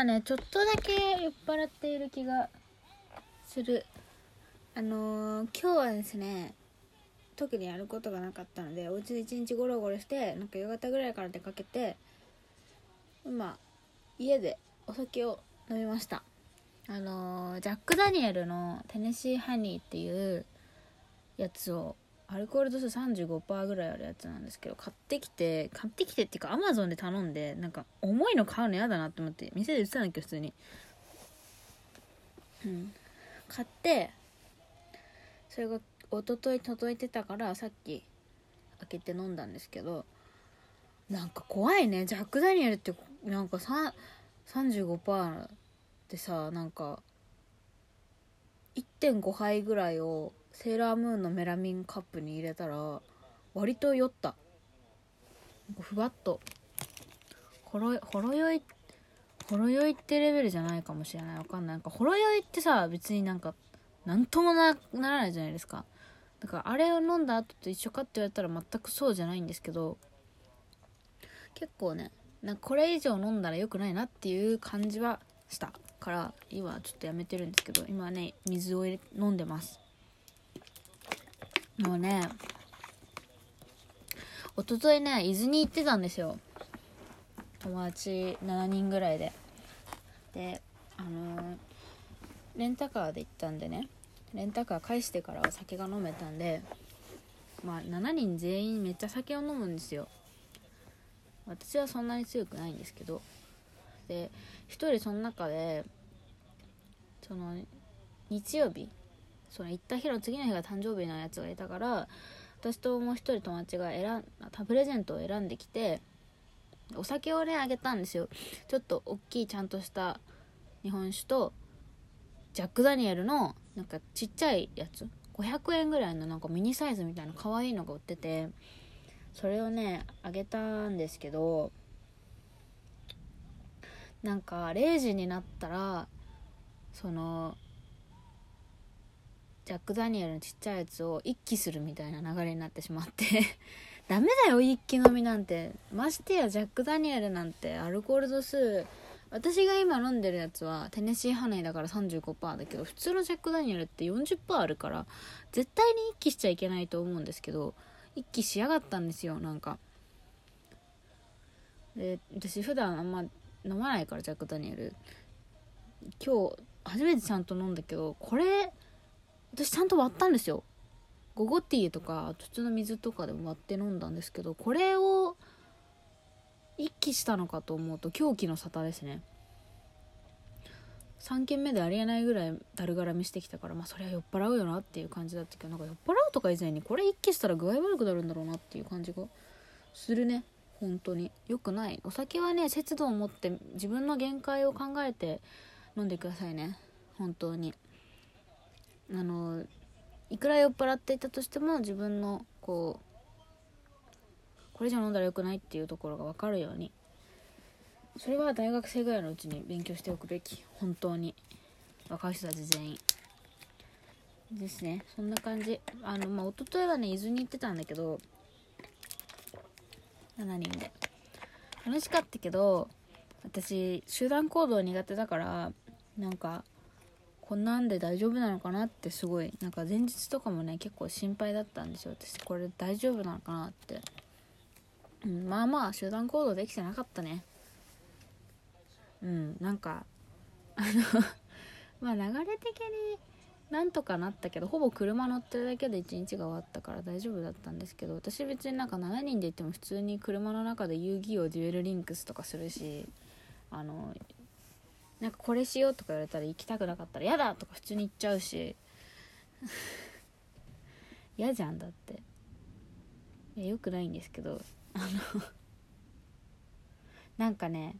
今ねちょっとだけ酔っ払っている気がする。あのー、今日はですね特にやることがなかったのでお家で一日ゴロゴロしてなんか夕方ぐらいから出かけて今家でお酒を飲みました。あのー、ジャック・ダニエルのテネシー・ハニーっていうやつをアルコール度数35%ぐらいあるやつなんですけど買ってきて買ってきてっていうかアマゾンで頼んでなんか重いの買うの嫌だなって思って店で売ってたんだけど普通に。うん。買ってそれが一昨日届いてたからさっき開けて飲んだんですけどなんか怖いね。ジャック・ダニエルってなんか35%でさなんか1.5杯ぐらいをセーラームーンのメラミンカップに入れたら割と酔った。ふわっと。ほろほろ酔いほろ酔いってレベルじゃないかもしれない。わかんない。なんかほろ酔いってさ別になんか何ともなならないじゃないですか。だからあれを飲んだ後と一緒かって言われたら全くそうじゃないんですけど結構ねなんかこれ以上飲んだら良くないなっていう感じはしたから今ちょっとやめてるんですけど今ね水を飲んでます。もうね一昨日ね伊豆に行ってたんですよ。友達7人ぐらいで。であのー、レンタカーで行ったんでね。レンタカー返してからお酒が飲めたんでまあ7人全員めっちゃ酒を飲むんですよ。私はそんなに強くないんですけど。で1人その中でその日曜日その行った日の次の日が誕生日のやつがいたから私ともう一人友達が選んプレゼントを選んできてお酒をねあげたんですよ。ちょっと大きいちゃんとした日本酒とジャック・ダニエルのなんかちっちゃいやつ。500円ぐらいのなんかミニサイズみたいな可愛いのが売っててそれをねあげたんですけどなんか0時になったらそのジャック・ダニエルのちっちゃいやつを一気するみたいな流れになってしまって。ダメだよ一気飲みなんて。ましてやジャック・ダニエルなんてアルコール度数。私が今飲んでるやつはテネシーハネイだから35%だけど普通のジャック・ダニエルって40%あるから絶対に一気しちゃいけないと思うんですけど一気しやがったんですよなんか。で私普段あんま飲まないからジャック・ダニエル。今日初めてちゃんと飲んだけどこれ私ちゃんと割ったんですよ。ゴゴティーとか普通の水とかでも割って飲んだんですけどこれを一気したのかと思うと狂気の沙汰ですね。3軒目でありえないぐらいだるがらみしてきたからまあそりゃ酔っ払うよなっていう感じだったけどなんか酔っ払うとか以前にこれ一気したら具合悪くなるんだろうなっていう感じがするね。本当に。良くない。お酒はね節度を持って自分の限界を考えて飲んでくださいね。本当に。あのいくら酔っ払っていたとしても自分のこうこれじゃ飲んだらよくないっていうところが分かるようにそれは大学生ぐらいのうちに勉強しておくべき本当に。若い人たち全員。ですね。そんな感じ。あのまあ一昨日はね伊豆に行ってたんだけど7人で。楽しかったけど私集団行動苦手だからなんかこんなんで大丈夫なのかなってすごいなんか前日とかもね結構心配だったんですよ。私これ大丈夫なのかなって、うん、まあまあ集団行動できてなかったね。うんなんかあの まあ流れ的になんとかなったけどほぼ車乗ってるだけで一日が終わったから大丈夫だったんですけど私別になんか7人で行っても普通に車の中で遊戯王デュエルリンクスとかするしあのなんかこれしようとか言われたら行きたくなかったら嫌だとか普通に言っちゃうし。嫌じゃんだって。いやよくないんですけど。あのなんかね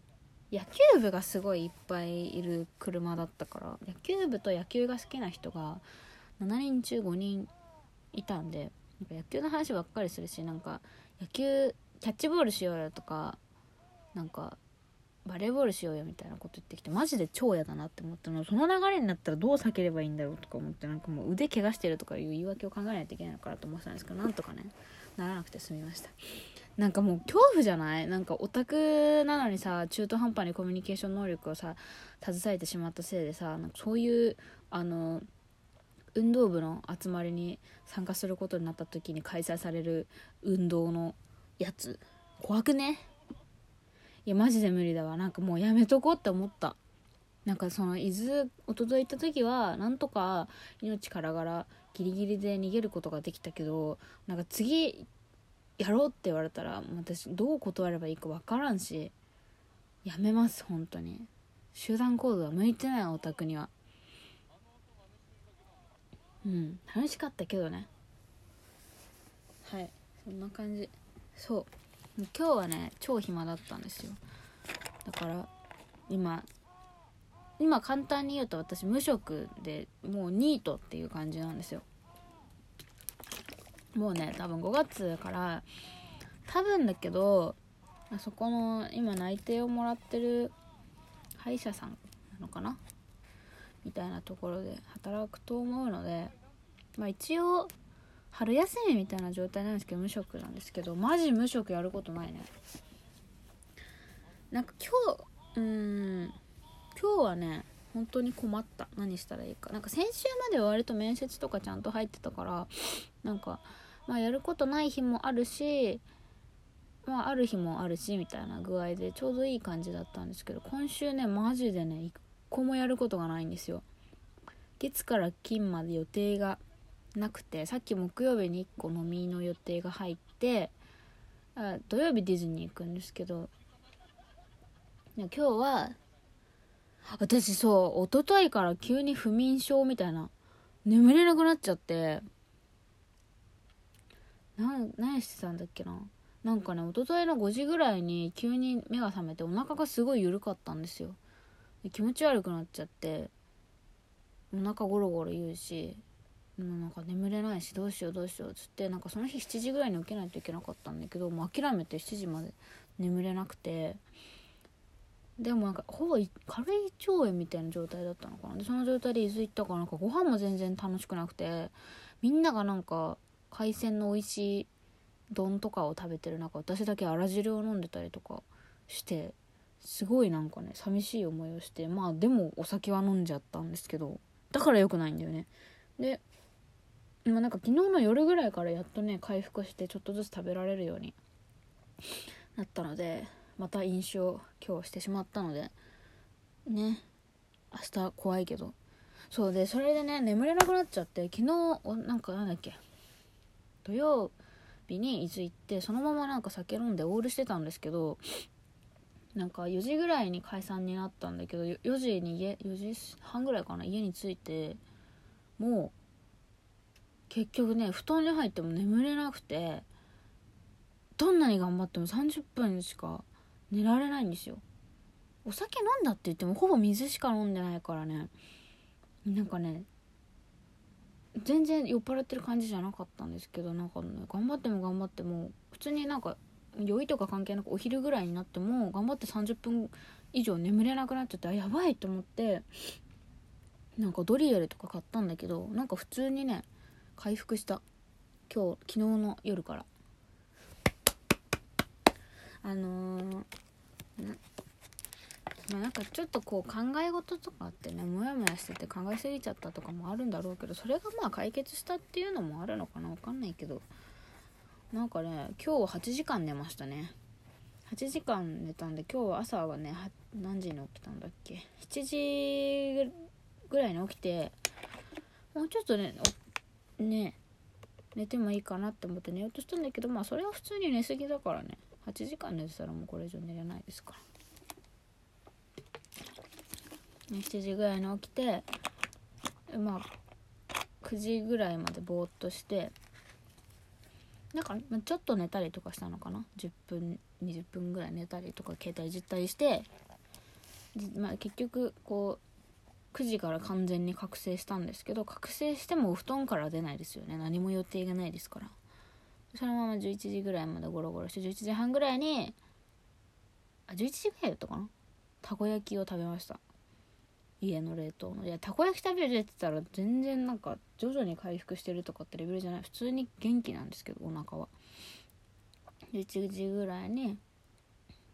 野球部がすごいいっぱいいる車だったから野球部と野球が好きな人が7人中5人いたんでなんか野球の話ばっかりするしなんか野球キャッチボールしようよとかなんかバレーボールしようよみたいなこと言ってきてマジで超嫌だなって思ったの。その流れになったらどう避ければいいんだろうとか思ってなんかもう腕怪我してるとかいう言い訳を考えないといけないのかなと思ってたんですけどなんとかね。ならなくて済みましたなんかもう恐怖じゃない。なんかオタクなのにさ中途半端にコミュニケーション能力をさ携えてしまったせいでさなんかそういうあの運動部の集まりに参加することになった時に開催される運動のやつ。怖くね？いやマジで無理だわ。なんかもうやめとこうって思った。なんかその伊豆一昨日行った時はなんとか命からがらギリギリで逃げることができたけどなんか次やろうって言われたら私どう断ればいいか分からんしやめます本当に。集団行動は向いてないオタクには。うん楽しかったけどね。はいそんな感じ。そう。今日はね超暇だったんですよ。だから今今簡単に言うと私無職でもうニートっていう感じなんですよ。もうね多分5月から多分だけどあそこの今内定をもらってる歯医者さんなのかな？みたいなところで働くと思うのでまあ一応春休みみたいな状態なんですけど無職なんですけどマジ無職やることないね。なんか今日うん今日はね本当に困った。何したらいいか。なんか先週までは割と面接とかちゃんと入ってたからなんかまあやることない日もあるしまあある日もあるしみたいな具合でちょうどいい感じだったんですけど今週ねマジでね一個もやることがないんですよ。月から金まで予定が。なくてさっき木曜日に1個飲みの予定が入ってあ土曜日ディズニー行くんですけど今日は私そう一昨日から急に不眠症みたいな眠れなくなっちゃってな何してたんだっけな。なんかね一昨日の5時ぐらいに急に目が覚めてお腹がすごい緩かったんですよ。気持ち悪くなっちゃってお腹ゴロゴロ言うしもうなんか眠れないしどうしようどうしようっつってなんかその日7時ぐらいに起きないといけなかったんだけどもう諦めて7時まで眠れなくて。でもなんかほぼ軽い腸炎みたいな状態だったのかな。でその状態で伊豆行ったからなんかご飯も全然楽しくなくてみんながなんか海鮮の美味しい丼とかを食べてる中私だけあら汁を飲んでたりとかしてすごいなんかね寂しい思いをしてまあでもお酒は飲んじゃったんですけどだから良くないんだよね。で今なんか昨日の夜ぐらいからやっとね回復してちょっとずつ食べられるようになったのでまた飲酒を今日してしまったのでね明日怖いけど。そうでそれでね眠れなくなっちゃって昨日おなんかなんだっけ土曜日に伊豆行ってそのままなんか酒飲んでオールしてたんですけどなんか4時ぐらいに解散になったんだけど4時に家4時半ぐらいかな家に着いてもう結局ね布団に入っても眠れなくてどんなに頑張っても30分しか寝られないんですよ。お酒飲んだって言ってもほぼ水しか飲んでないからね。なんかね全然酔っ払ってる感じじゃなかったんですけどなんかね頑張っても頑張っても普通になんか酔いとか関係なくお昼ぐらいになっても頑張って30分以上眠れなくなっちゃってあやばいと思ってなんかドリエルとか買ったんだけどなんか普通にね回復した。今日昨日の夜から。あのー、まあなんかちょっとこう考え事とかってねモヤモヤしてて考えすぎちゃったとかもあるんだろうけどそれがまあ解決したっていうのもあるのかな分かんないけど。なんかね今日は8時間寝ましたね。8時間寝たんで今日は朝はね何時に起きたんだっけ？7時ぐらいに起きてもうちょっとねね寝てもいいかなって思って寝ようとしたんだけどまあそれは普通に寝すぎだからね。8時間寝てたらもうこれ以上寝れないですから。7時ぐらいに起きてまあ9時ぐらいまでぼーっとしてなんか、ま、ちょっと寝たりとかしたのかな。10分20分ぐらい寝たりとか携帯いじったりしてまあ、結局こう9時から完全に覚醒したんですけど覚醒してもお布団から出ないですよね。何も予定がないですから。そのまま11時ぐらいまでゴロゴロして11時半ぐらいにあ11時ぐらいだったかな？たこ焼きを食べました。家の冷凍の。いやたこ焼き食べるって言ったら全然なんか徐々に回復してるとかってレベルじゃない。普通に元気なんですけどお腹は。11時ぐらいに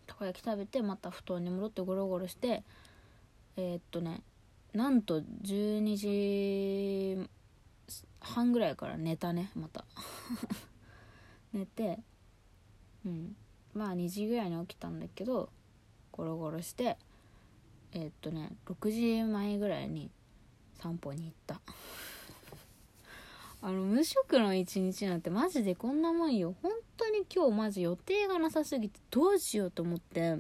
たこ焼き食べてまた布団に戻ってゴロゴロしてえー、っとねなんと12時半ぐらいから寝たねまた。寝てうん。まあ2時ぐらいに起きたんだけどゴロゴロしてえー、っとね6時前ぐらいに散歩に行った。あの無職の一日なんてマジでこんなもんよ。本当に今日マジ予定がなさすぎてどうしようと思って。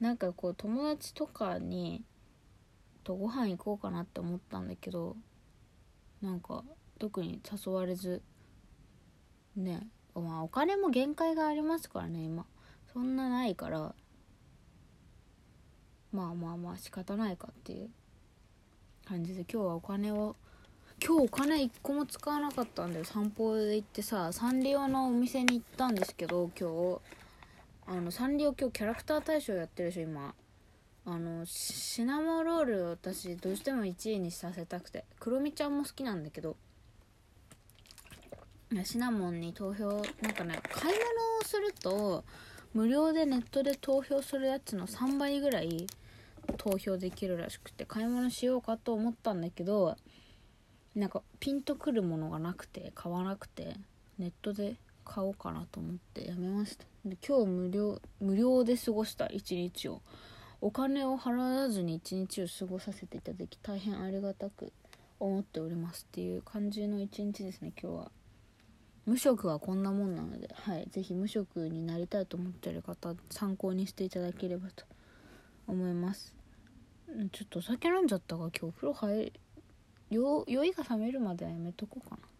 なんかこう友達とかにとご飯行こうかなって思ったんだけどなんか特に誘われずねまあお金も限界がありますからね今。そんなないからまあまあまあ仕方ないかっていう感じで今日はお金を今日お金1個も使わなかったんだよ。散歩で行ってさサンリオのお店に行ったんですけど今日。あのサンリオ今日キャラクター大賞やってるでしょ今。あのシナモロール私どうしても1位にさせたくてクロミちゃんも好きなんだけどシナモンに投票なんかね買い物をすると無料でネットで投票するやつの3倍ぐらい投票できるらしくて買い物しようかと思ったんだけどなんかピンとくるものがなくて買わなくてネットで買おうかなと思ってやめました。で今日無料無料で過ごした一日を。お金を払わずに一日を過ごさせていただき大変ありがたく思っておりますっていう感じの一日ですね今日は。無職はこんなもんなのではい是非無職になりたいと思ってる方参考にしていただければと思います。ちょっとお酒飲んじゃったから今日お風呂入る酔いが冷めるまではやめとこうかな。